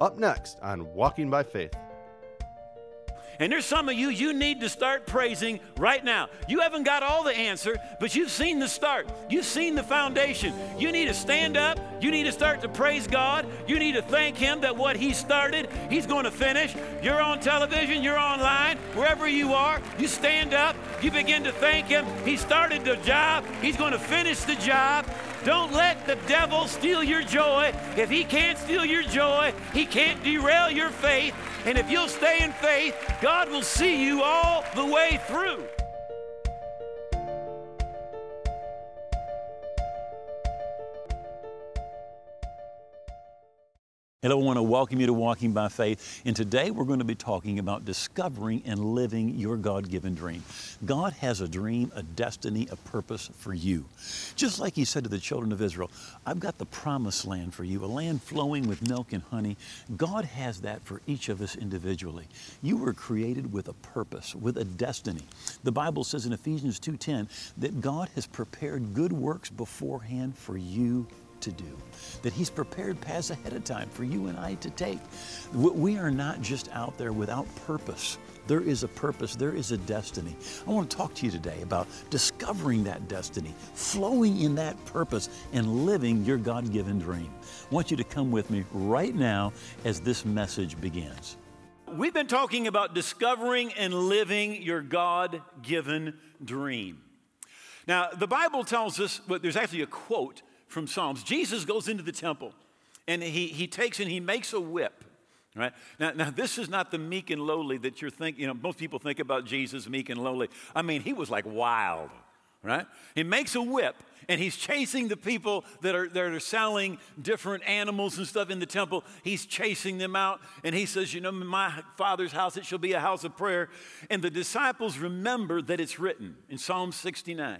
Up next on Walking by Faith. And there's some of you, you need to start praising right now. You haven't got all the answer, but you've seen the start. You've seen the foundation. You need to stand up. You need to start to praise God. You need to thank Him that what He started, He's going to finish. You're on television, you're online, wherever you are, you stand up. You begin to thank Him. He started the job, He's going to finish the job. Don't let the devil steal your joy. If he can't steal your joy, he can't derail your faith. And if you'll stay in faith, God will see you all the way through. Hello, I want to welcome you to Walking by Faith. And today we're going to be talking about discovering and living your God given dream. God has a dream, a destiny, a purpose for you. Just like He said to the children of Israel, I've got the promised land for you, a land flowing with milk and honey. God has that for each of us individually. You were created with a purpose, with a destiny. The Bible says in Ephesians 2:10 that God has prepared good works beforehand for you to do, that He's prepared paths ahead of time for you and I to take. We are not just out there without purpose. There is a purpose, there is a destiny. I want to talk to you today about discovering that destiny, flowing in that purpose, and living your God given dream. I want you to come with me right now as this message begins. We've been talking about discovering and living your God given dream. Now, the Bible tells us, well, there's actually a quote from Psalms. Jesus goes into the temple and he, he takes and he makes a whip. Right? Now, now, this is not the meek and lowly that you're thinking. You know, most people think about Jesus meek and lowly. I mean, he was like wild, right? He makes a whip and he's chasing the people that are, that are selling different animals and stuff in the temple. He's chasing them out and he says, You know, my father's house, it shall be a house of prayer. And the disciples remember that it's written in Psalm 69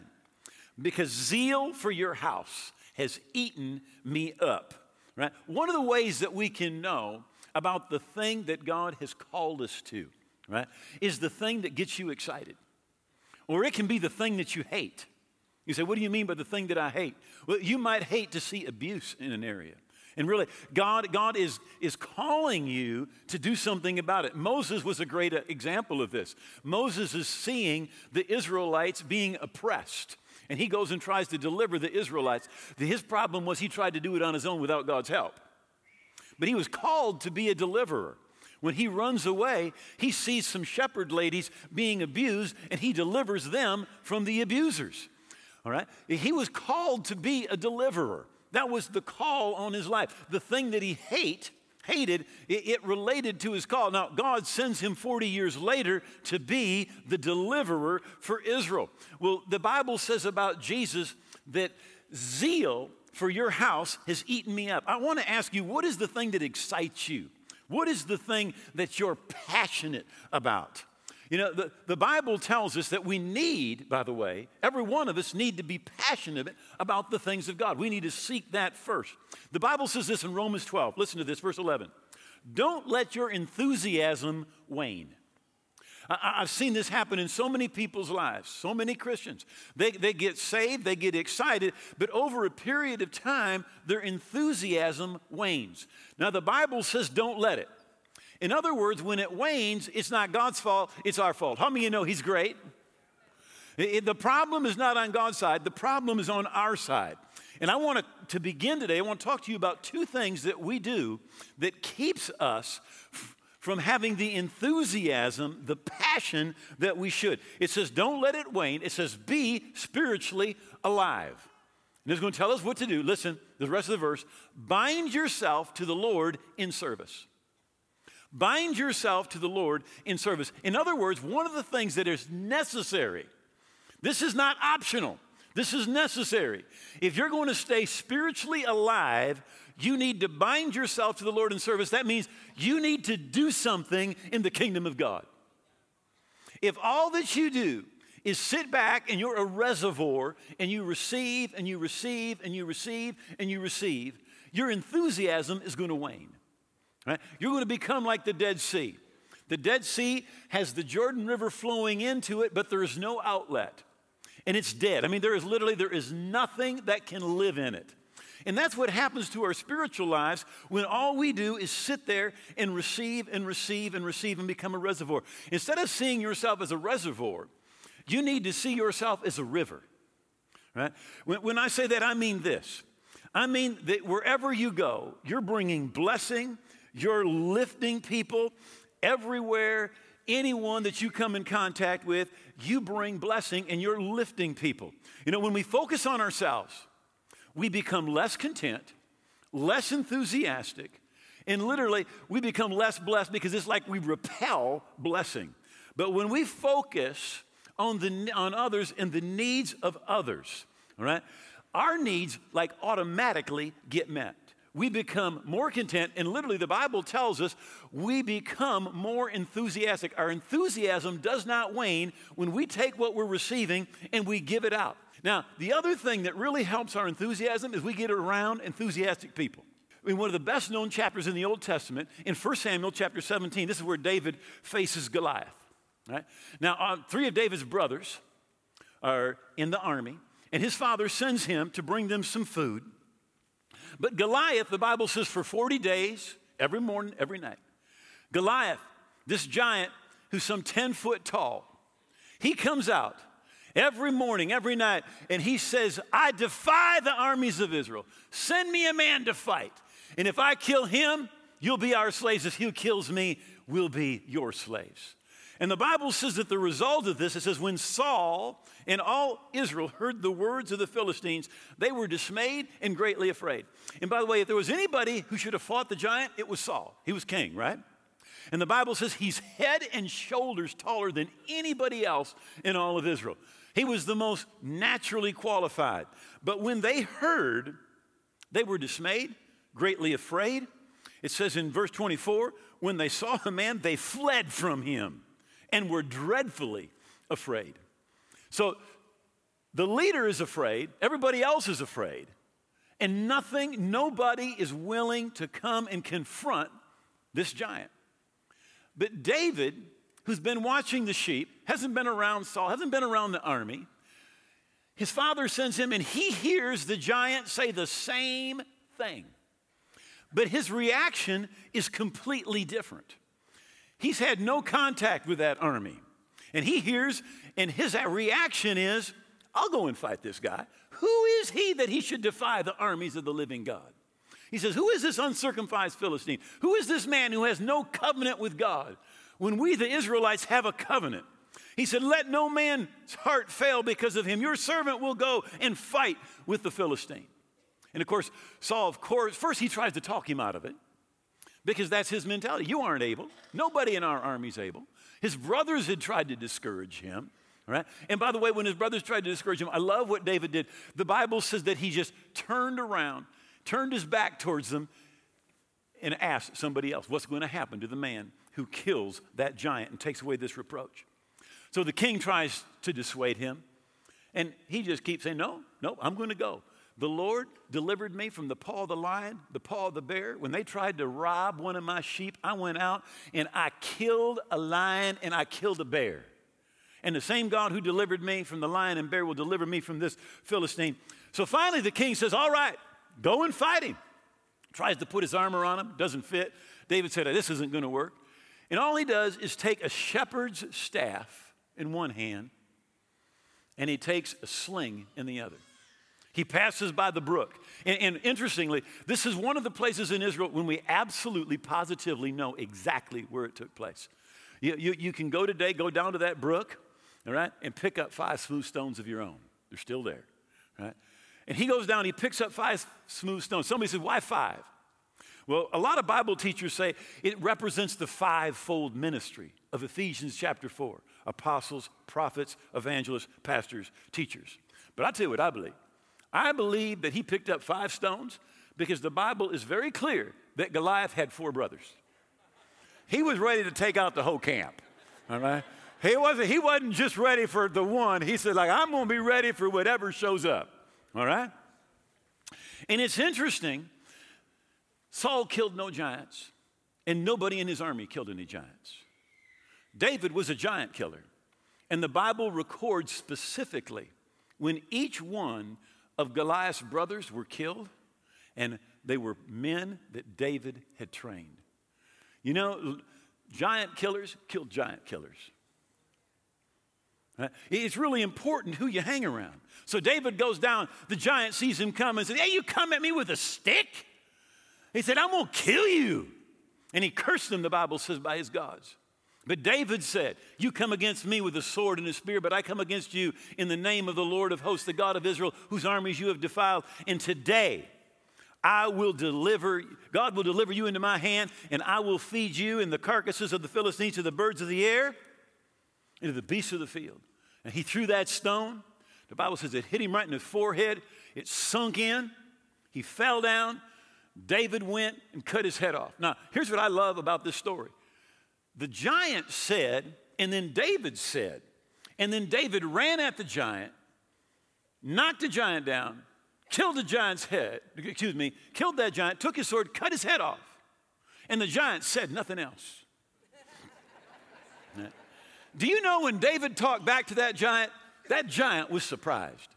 because zeal for your house has eaten me up. Right? One of the ways that we can know about the thing that God has called us to, right, is the thing that gets you excited. Or it can be the thing that you hate. You say, What do you mean by the thing that I hate? Well, you might hate to see abuse in an area. And really, God, God is, is calling you to do something about it. Moses was a great example of this. Moses is seeing the Israelites being oppressed and he goes and tries to deliver the Israelites. His problem was he tried to do it on his own without God's help. But he was called to be a deliverer. When he runs away, he sees some shepherd ladies being abused and he delivers them from the abusers. All right? He was called to be a deliverer. That was the call on his life. The thing that he hate, hated, it, it related to his call. Now, God sends him 40 years later to be the deliverer for Israel. Well, the Bible says about Jesus that zeal for your house has eaten me up. I want to ask you, what is the thing that excites you? What is the thing that you're passionate about? You know, the, the Bible tells us that we need, by the way, every one of us need to be passionate about the things of God. We need to seek that first. The Bible says this in Romans 12. Listen to this, verse 11. Don't let your enthusiasm wane. I, have seen this happen in so many people's lives, so many Christians. They, they get saved, they get excited, but over a period of time, their enthusiasm wanes. Now, the Bible says don't let it. In other words, when it wanes, it's not God's fault, it's our fault. How many of you know He's great? The problem is not on God's side, the problem is on our side. And I want to, to begin today, I want to talk to you about two things that we do that keeps us from having the enthusiasm, the passion that we should. It says, don't let it wane. It says, be spiritually alive. And it's going to tell us what to do. Listen, the rest of the verse bind yourself to the Lord in service. Bind yourself to the Lord in service. In other words, one of the things that is necessary, this is not optional, this is necessary. If you're going to stay spiritually alive, you need to bind yourself to the Lord in service. That means you need to do something in the kingdom of God. If all that you do is sit back and you're a reservoir and you receive and you receive and you receive and you receive, your enthusiasm is going to wane. Right? You're going to become like the Dead Sea. The Dead Sea has the Jordan River flowing into it, but there is no outlet. And it's dead. I mean, there is literally, there is nothing that can live in it. And that's what happens to our spiritual lives when all we do is sit there and receive and receive and receive and become a reservoir. Instead of seeing yourself as a reservoir, you need to see yourself as a river. Right? When, when I say that, I mean this. I mean that wherever you go, you're bringing blessing, you're lifting people everywhere, anyone that you come in contact with, you bring blessing and you're lifting people. You know, when we focus on ourselves, we become less content, less enthusiastic, and literally we become less blessed because it's like we repel blessing. But when we focus on, the, on others and the needs of others, all right, our needs like automatically get met. We become more content, and literally, the Bible tells us we become more enthusiastic. Our enthusiasm does not wane when we take what we're receiving and we give it out. Now, the other thing that really helps our enthusiasm is we get around enthusiastic people. I mean, one of the best known chapters in the Old Testament, in 1 Samuel chapter 17, this is where David faces Goliath. Right? Now, uh, three of David's brothers are in the army, and his father sends him to bring them some food. But Goliath, the Bible says, for 40 days, every morning, every night, Goliath, this giant who's some 10 foot tall, he comes out every morning, every night, and he says, I defy the armies of Israel. Send me a man to fight. And if I kill him, you'll be our slaves. If he kills me, we'll be your slaves. And the Bible says that the result of this, it says, when Saul and all Israel heard the words of the Philistines, they were dismayed and greatly afraid. And by the way, if there was anybody who should have fought the giant, it was Saul. He was king, right? And the Bible says he's head and shoulders taller than anybody else in all of Israel. He was the most naturally qualified. But when they heard, they were dismayed, greatly afraid. It says in verse 24, when they saw the man, they fled from him and were dreadfully afraid. So the leader is afraid, everybody else is afraid, and nothing, nobody is willing to come and confront this giant. But David, who's been watching the sheep, hasn't been around Saul, hasn't been around the army. His father sends him, and he hears the giant say the same thing. But his reaction is completely different. He's had no contact with that army. And he hears, and his reaction is, I'll go and fight this guy. Who is he that he should defy the armies of the living God? He says, Who is this uncircumcised Philistine? Who is this man who has no covenant with God? When we, the Israelites, have a covenant. He said, Let no man's heart fail because of him. Your servant will go and fight with the Philistine. And of course, Saul, of course, first he tries to talk him out of it because that's his mentality. You aren't able. Nobody in our army's able. His brothers had tried to discourage him. Right? And by the way, when his brothers tried to discourage him, I love what David did. The Bible says that he just turned around, turned his back towards them, and asked somebody else, What's going to happen to the man who kills that giant and takes away this reproach? So the king tries to dissuade him, and he just keeps saying, No, no, I'm going to go. The Lord delivered me from the paw of the lion, the paw of the bear. When they tried to rob one of my sheep, I went out and I killed a lion and I killed a bear. And the same God who delivered me from the lion and bear will deliver me from this Philistine. So finally, the king says, All right, go and fight him. Tries to put his armor on him, doesn't fit. David said, This isn't going to work. And all he does is take a shepherd's staff in one hand and he takes a sling in the other. He passes by the brook. And, and, interestingly, this is one of the places in Israel when we absolutely, positively know exactly where it took place. You, you, you can go today, go down to that brook, all right, and pick up five smooth stones of your own. They're still there, right? And he goes down, he picks up five smooth stones. Somebody says, Why five? Well, a lot of Bible teachers say it represents the fivefold ministry of Ephesians chapter 4 apostles, prophets, evangelists, pastors, teachers. But I tell you what I believe. I believe that he picked up five stones because the Bible is very clear that Goliath had four brothers. He was ready to take out the whole camp, all right? He wasn't, he wasn't just ready for the one. He said, like, I'm going to be ready for whatever shows up, all right? And it's interesting, Saul killed no giants, and nobody in his army killed any giants. David was a giant killer, and the Bible records specifically when each one of Goliath's brothers were killed, and they were men that David had trained. You know, giant killers kill giant killers. It's really important who you hang around. So David goes down, the giant sees him come and says, Hey, you come at me with a stick? He said, I'm gonna kill you. And he cursed them, the Bible says, by his gods. But David said, You come against me with a sword and a spear, but I come against you in the name of the Lord of hosts, the God of Israel, whose armies you have defiled. And today I will deliver, God will deliver you into my hand, and I will feed you in the carcasses of the Philistines to the birds of the air and to the beasts of the field. And he threw that stone. The Bible says it hit him right in the forehead. It sunk in. He fell down. David went and cut his head off. Now, here's what I love about this story the giant said, and then David said, and then David ran at the giant, knocked the giant down, killed the giant's head, excuse me, killed that giant, took his sword, cut his head off. And the giant said nothing else. Do you know when David talked back to that giant, that giant was surprised?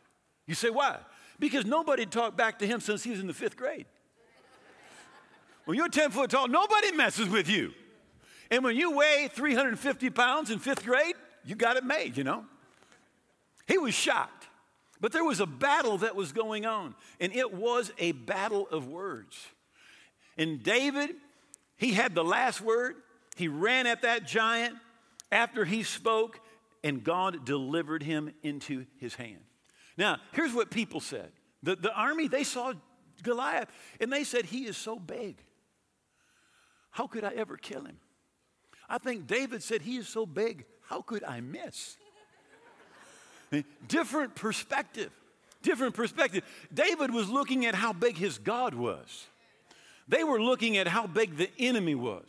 You say, why? Because nobody talked back to him since he was in the fifth grade. When you're 10 foot tall, nobody messes with you. And when you weigh 350 pounds in fifth grade, you got it made, you know? He was shocked. But there was a battle that was going on, and it was a battle of words. And David, he had the last word. He ran at that giant after he spoke, and God delivered him into his hand. Now, here's what people said the, the army, they saw Goliath, and they said, He is so big. How could I ever kill him? I think David said, He is so big, how could I miss? different perspective. Different perspective. David was looking at how big his God was, they were looking at how big the enemy was.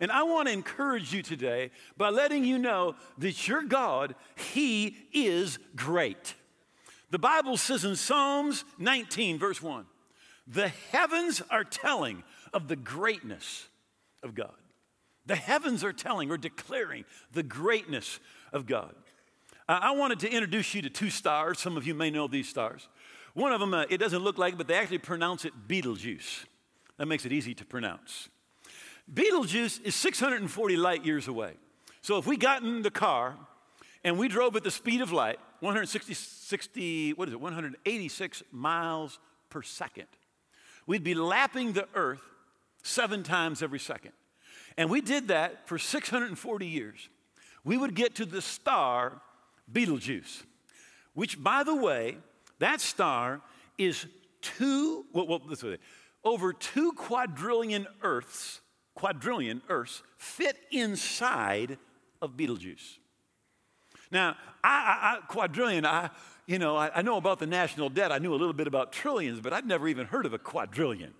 And I want to encourage you today by letting you know that your God, He is great. The Bible says in Psalms 19, verse 1, the heavens are telling of the greatness of God. The heavens are telling or declaring the greatness of God. I wanted to introduce you to two stars. Some of you may know these stars. One of them, uh, it doesn't look like it, but they actually pronounce it Betelgeuse. That makes it easy to pronounce. Betelgeuse is 640 light years away. So if we got in the car and we drove at the speed of light, 160, 60, what is it, 186 miles per second, we'd be lapping the earth seven times every second. And we did that for 640 years. We would get to the star Betelgeuse, which, by the way, that star is two, well, well this way, over two quadrillion Earths, quadrillion Earths fit inside of Betelgeuse. Now, I, I, I quadrillion, I, you know, I, I know about the national debt. I knew a little bit about trillions, but I'd never even heard of a quadrillion.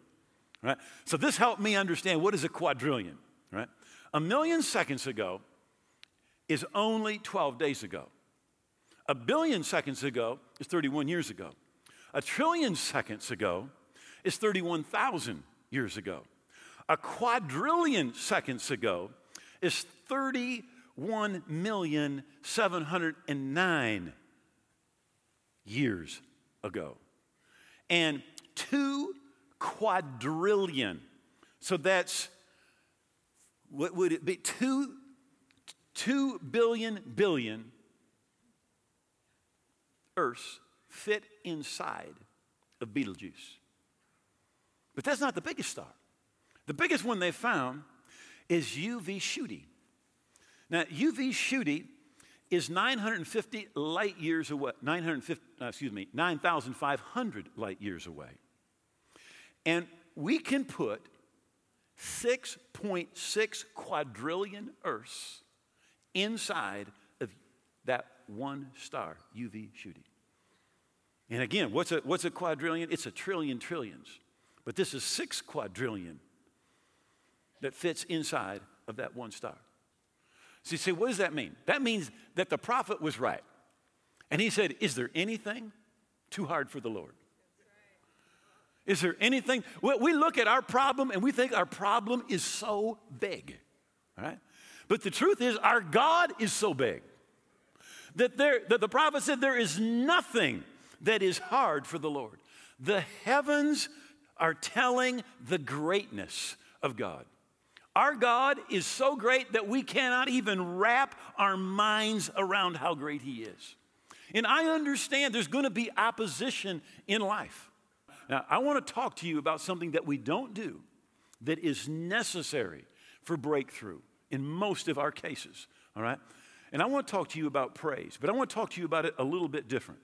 Right? So this helped me understand what is a quadrillion. Right? A million seconds ago is only 12 days ago. A billion seconds ago is 31 years ago. A trillion seconds ago is 31,000 years ago. A quadrillion seconds ago is 31,709 years ago. And two quadrillion, so that's what would it be? Two, two billion billion Earths fit inside of Betelgeuse. But that's not the biggest star. The biggest one they found is UV Scuti. Now, UV Scuti is 950 light years away, 950, uh, excuse me, 9,500 light years away. And we can put 6.6 quadrillion Earths inside of that one star, UV Scuti. And again, what's a, what's a quadrillion? It's a trillion trillions. But this is six quadrillion that fits inside of that one star. So you say, what does that mean? That means that the prophet was right. And he said, Is there anything too hard for the Lord? Is there anything? We look at our problem and we think our problem is so big, right? But the truth is, our God is so big that, there, that the prophet said there is nothing that is hard for the Lord. The heavens are telling the greatness of God. Our God is so great that we cannot even wrap our minds around how great He is. And I understand there's going to be opposition in life. Now, I want to talk to you about something that we don't do that is necessary for breakthrough in most of our cases, all right? And I want to talk to you about praise, but I want to talk to you about it a little bit different.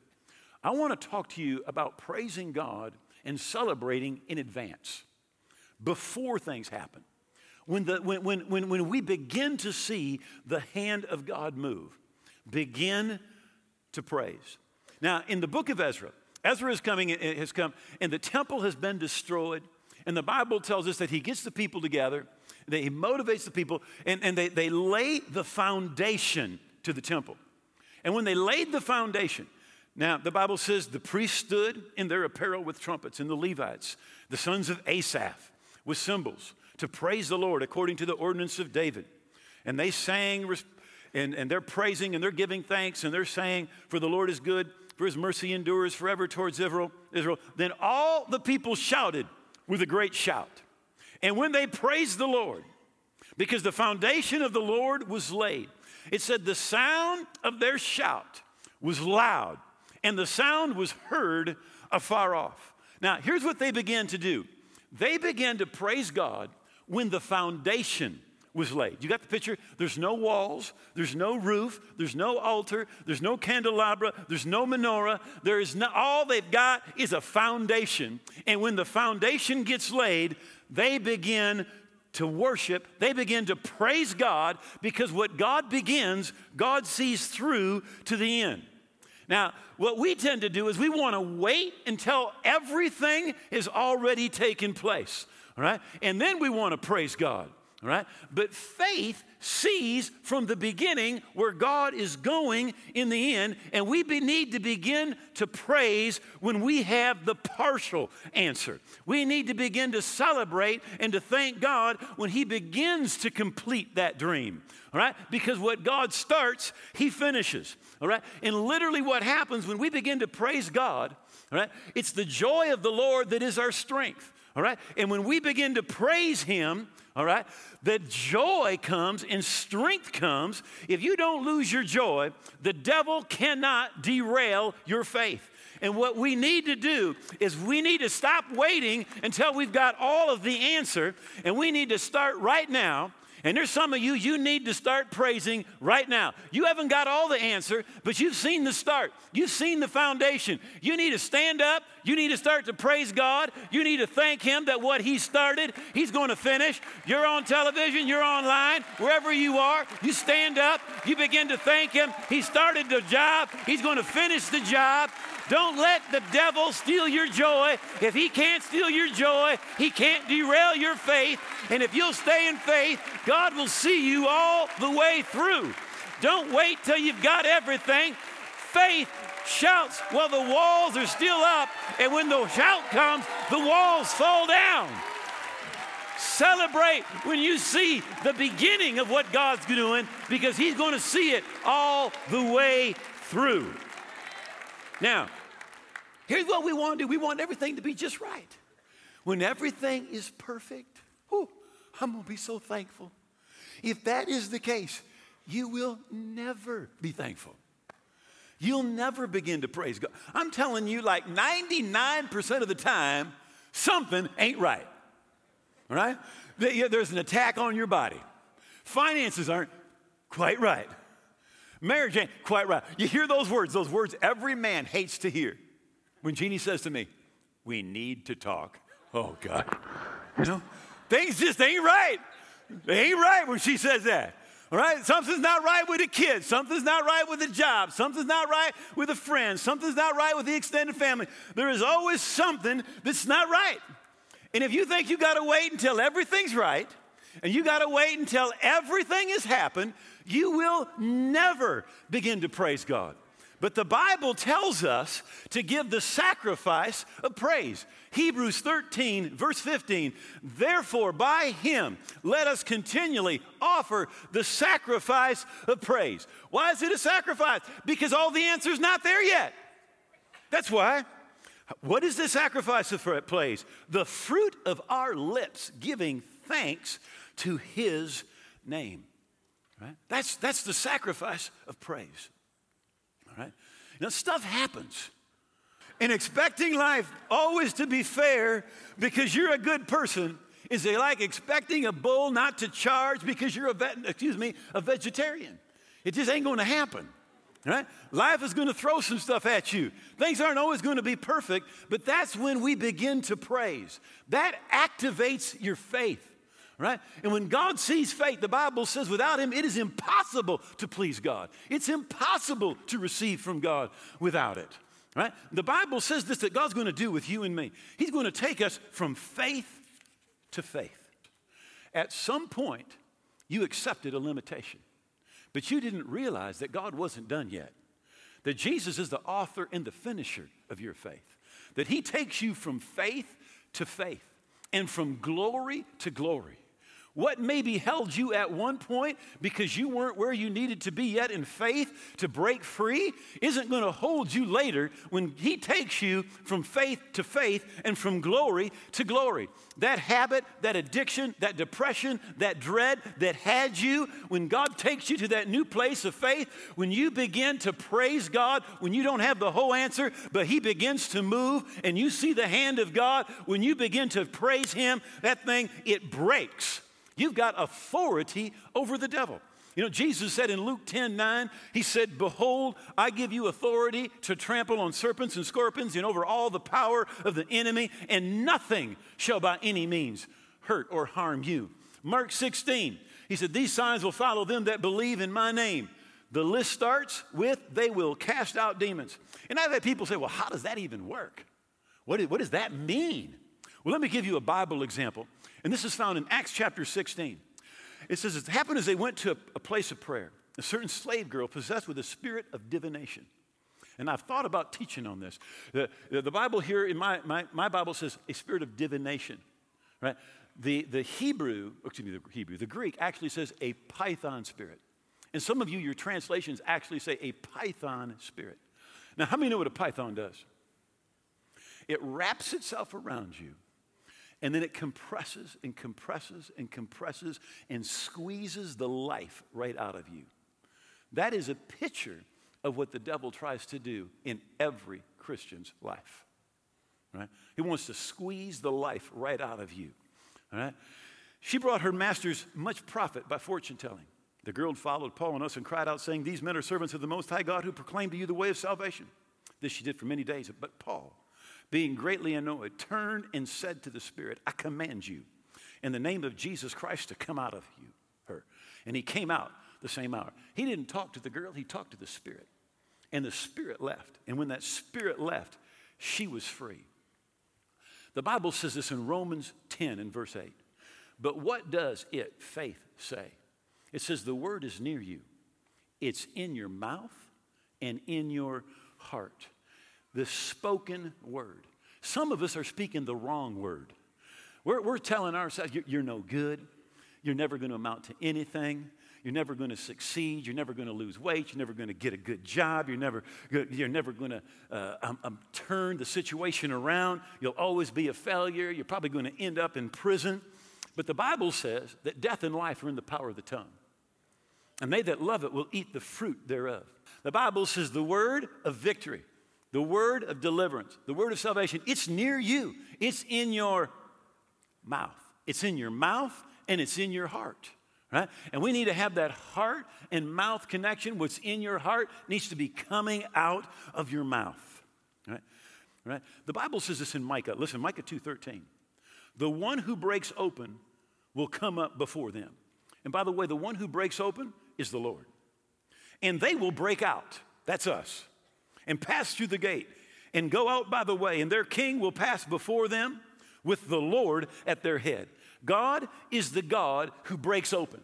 I want to talk to you about praising God and celebrating in advance before things happen. When, the, when, when, when, when we begin to see the hand of God move, begin to praise. Now, in the book of Ezra, Ezra is coming, eh, eh, has come, and the temple has been destroyed. And the Bible tells us that he gets the people together, that he motivates the people, and, and they, they lay the foundation to the temple. And when they laid the foundation, now the Bible says the priests stood in their apparel with trumpets, and the Levites, the sons of Asaph, with cymbals to praise the Lord according to the ordinance of David. And they sang, and, and they're praising and they're giving thanks, and they're saying, For the Lord is good, for his mercy endures forever towards Israel. Israel. Then all the people shouted with a great shout. And when they praised the Lord, because the foundation of the Lord was laid, it said the sound of their shout was loud, and the sound was heard afar off. Now, here's what they began to do they began to praise God when the foundation was laid. You got the picture? There's no walls, there's no roof, there's no altar, there's no candelabra, there's no menorah. There is no, all they've got is a foundation. And when the foundation gets laid, they begin to worship, they begin to praise God because what God begins, God sees through to the end. Now, what we tend to do is we want to wait until everything is already taken place all right? And then we want to praise God, all right? But faith sees from the beginning where God is going in the end, and we need to begin to praise when we have the partial answer. We need to begin to celebrate and to thank God when He begins to complete that dream, all right? Because what God starts, He finishes, all right? And literally, what happens when we begin to praise God, all right, it's the joy of the Lord that is our strength all right? And when we begin to praise Him, all right, the joy comes and strength comes. If you don't lose your joy, the devil cannot derail your faith. And what we need to do is we need to stop waiting until we've got all of the answer, and we need to start right now and there's some of you, you need to start praising right now. You haven't got all the answer, but you've seen the start. You've seen the foundation. You need to stand up. You need to start to praise God. You need to thank Him that what He started, He's going to finish. You're on television, you're online, wherever you are, you stand up. You begin to thank Him. He started the job, He's going to finish the job. Don't let the devil steal your joy. If he can't steal your joy, he can't derail your faith. And if you'll stay in faith, God will see you all the way through. Don't wait till you've got everything. Faith shouts while the walls are still up, and when the shout comes, the walls fall down. Celebrate when you see the beginning of what God's doing because He's going to see it all the way through. Now, here's what we want to do we want everything to be just right. When everything is perfect, whew, I'm going to be so thankful. If that is the case, you will never be thankful. You'll never begin to praise God. I'm telling you, like 99% of the time, something ain't right. All right? There's an attack on your body. Finances aren't quite right. Marriage ain't quite right. You hear those words, those words every man hates to hear. When Jeannie says to me, We need to talk. Oh, God. You know, things just ain't right. They ain't right when she says that. All right? Something's not right with the kids. Something's not right with the job. Something's not right with a friend. Something's not right with the extended family. There is always something that's not right. And if you think you got to wait until everything's right, and you got to wait until everything has happened, you will never begin to praise God. But the Bible tells us to give the sacrifice of praise. Hebrews 13, verse 15. Therefore, by him, let us continually offer the sacrifice of praise. Why is it a sacrifice? Because all the answer's not there yet. That's why. What is the sacrifice of praise? The fruit of our lips giving thanks to his name. Right? That's, that's the sacrifice of praise. Now, stuff happens. And expecting life always to be fair because you're a good person is like expecting a bull not to charge because you're a vet, excuse me, a vegetarian. It just ain't going to happen. Right? Life is going to throw some stuff at you. Things aren't always going to be perfect, but that's when we begin to praise. That activates your faith. Right? And when God sees faith, the Bible says without Him, it is impossible to please God. It's impossible to receive from God without it. Right? The Bible says this that God's going to do with you and me. He's going to take us from faith to faith. At some point, you accepted a limitation. But you didn't realize that God wasn't done yet. That Jesus is the author and the finisher of your faith. That He takes you from faith to faith and from glory to glory. What maybe held you at one point because you weren't where you needed to be yet in faith to break free isn't going to hold you later when He takes you from faith to faith and from glory to glory. That habit, that addiction, that depression, that dread that had you, when God takes you to that new place of faith, when you begin to praise God, when you don't have the whole answer, but He begins to move and you see the hand of God, when you begin to praise Him, that thing, it breaks. You've got authority over the devil. You know, Jesus said in Luke 10 9, He said, Behold, I give you authority to trample on serpents and scorpions and over all the power of the enemy, and nothing shall by any means hurt or harm you. Mark 16, He said, These signs will follow them that believe in my name. The list starts with, They will cast out demons. And I've had people say, Well, how does that even work? What, what does that mean? Well, let me give you a Bible example. And this is found in Acts chapter 16. It says, It happened as they went to a, place of prayer. A certain slave girl possessed with a spirit of divination. And I've thought about teaching on this. The, the Bible here in my, my, my Bible says a spirit of divination, right? The, the Hebrew, oh, excuse me, the Hebrew, the Greek actually says a python spirit. And some of you, your translations actually say a python spirit. Now, how many know what a python does? It wraps itself around you and then it compresses and compresses and compresses and squeezes the life right out of you. That is a picture of what the devil tries to do in every Christian's life. Right? He wants to squeeze the life right out of you. All right? She brought her masters much profit by fortune telling. The girl followed Paul and us and cried out, saying, These men are servants of the Most High God who proclaim to you the way of salvation. This she did for many days. But Paul, being greatly annoyed, turned and said to the Spirit, I command you in the name of Jesus Christ to come out of you, her. And he came out the same hour. He didn't talk to the girl, he talked to the Spirit. And the Spirit left. And when that Spirit left, she was free. The Bible says this in Romans 10 and verse 8. But what does it, faith, say? It says, The word is near you, it's in your mouth and in your heart the spoken word. Some of us are speaking the wrong word. We're, we're telling ourselves, you're, you're no good. You're never going to amount to anything. You're never going to succeed. You're never going to lose weight. You're never going to get a good job. You're never, you're never going to uh, um, um, turn the situation around. You'll always be a failure. You're probably going to end up in prison. But the Bible says that death and life are in the power of the tongue. And they that love it will eat the fruit thereof. The Bible says the word of victory the word of deliverance, the word of salvation, it's near you. It's in your mouth. It's in your mouth and it's in your heart. Right? And we need to have that heart and mouth connection. What's in your heart needs to be coming out of your mouth. Right? Right? The Bible says this in Micah. Listen, Micah 2:13. The one who breaks open will come up before them. And by the way, the one who breaks open is the Lord. And they will break out. That's us and pass through the gate and go out by the way, and their king will pass before them with the Lord at their head. God is the God who breaks open.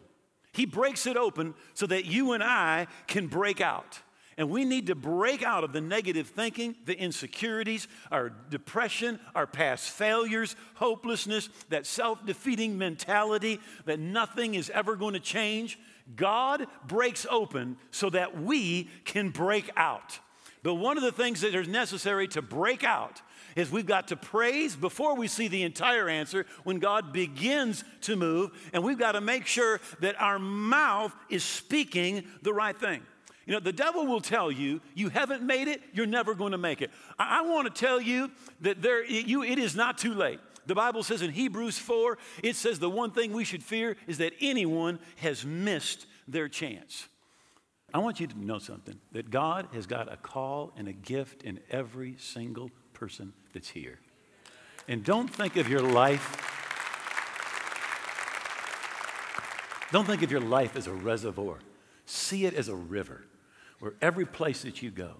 He breaks it open so that you and I can break out. And we need to break out of the negative thinking, the insecurities, our depression, our past failures, hopelessness, that self defeating mentality that nothing is ever going to change. God breaks open so that we can break out. But one of the things that is necessary to break out is we've got to praise before we see the entire answer when God begins to move, and we've got to make sure that our mouth is speaking the right thing. You know, the devil will tell you, you haven't made it, you're never going to make it. I, I want to tell you that there, you, it is not too late. The Bible says in Hebrews 4, it says the one thing we should fear is that anyone has missed their chance. I want you to know something that God has got a call and a gift in every single person that's here. And don't think of your life. Don't think of your life as a reservoir. See it as a river where every place that you go,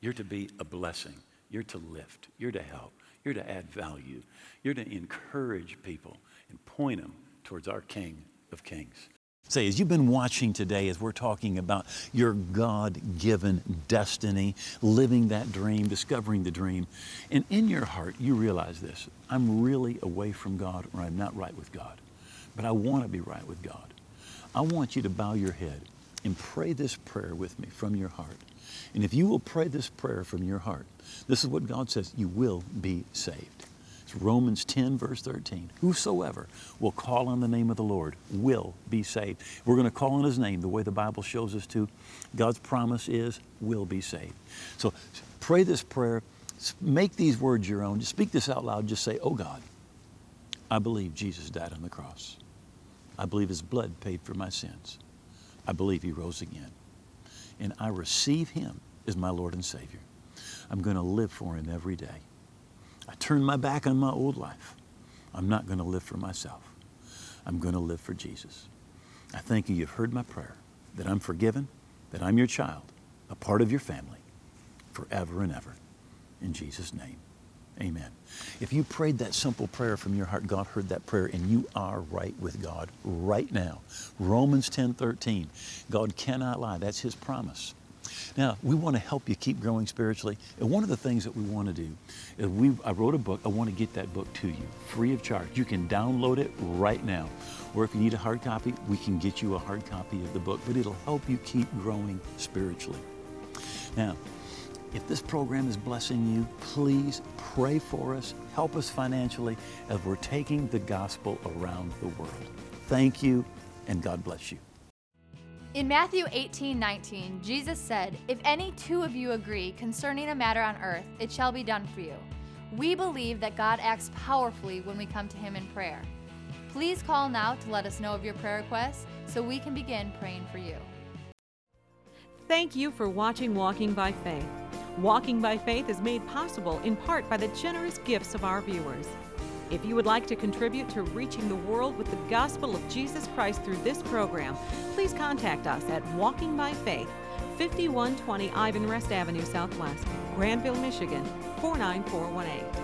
you're to be a blessing. You're to lift. You're to help. You're to add value. You're to encourage people and point them towards our King of Kings. Say, as you've been watching today, as we're talking about your God given destiny, living that dream, discovering the dream, and in your heart, you realize this I'm really away from God or I'm not right with God, but I want to be right with God. I want you to bow your head and pray this prayer with me from your heart. And if you will pray this prayer from your heart, this is what God says you will be saved. Romans 10, verse 13. Whosoever will call on the name of the Lord will be saved. We're going to call on his name the way the Bible shows us to. God's promise is, will be saved. So pray this prayer. Make these words your own. Just speak this out loud. Just say, Oh God, I believe Jesus died on the cross. I believe his blood paid for my sins. I believe he rose again. And I receive him as my Lord and Savior. I'm going to live for him every day. I turn my back on my old life. I'm not going to live for myself. I'm going to live for Jesus. I thank you, you've heard my prayer, that I'm forgiven, that I'm your child, a part of your family, forever and ever. In Jesus' name, amen. If you prayed that simple prayer from your heart, God heard that prayer, and you are right with God right now. Romans 10 13. God cannot lie. That's His promise. Now, we want to help you keep growing spiritually. And one of the things that we want to do is we, I wrote a book. I want to get that book to you free of charge. You can download it right now. Or if you need a hard copy, we can get you a hard copy of the book, but it'll help you keep growing spiritually. Now, if this program is blessing you, please pray for us, help us financially as we're taking the gospel around the world. Thank you, and God bless you. In Matthew 18 19, Jesus said, If any two of you agree concerning a matter on earth, it shall be done for you. We believe that God acts powerfully when we come to Him in prayer. Please call now to let us know of your prayer requests so we can begin praying for you. Thank you for watching Walking by Faith. Walking by Faith is made possible in part by the generous gifts of our viewers. If you would like to contribute to reaching the world with the gospel of Jesus Christ through this program, please contact us at Walking by Faith, 5120 Ivanrest Avenue Southwest, Grandville, Michigan, 49418.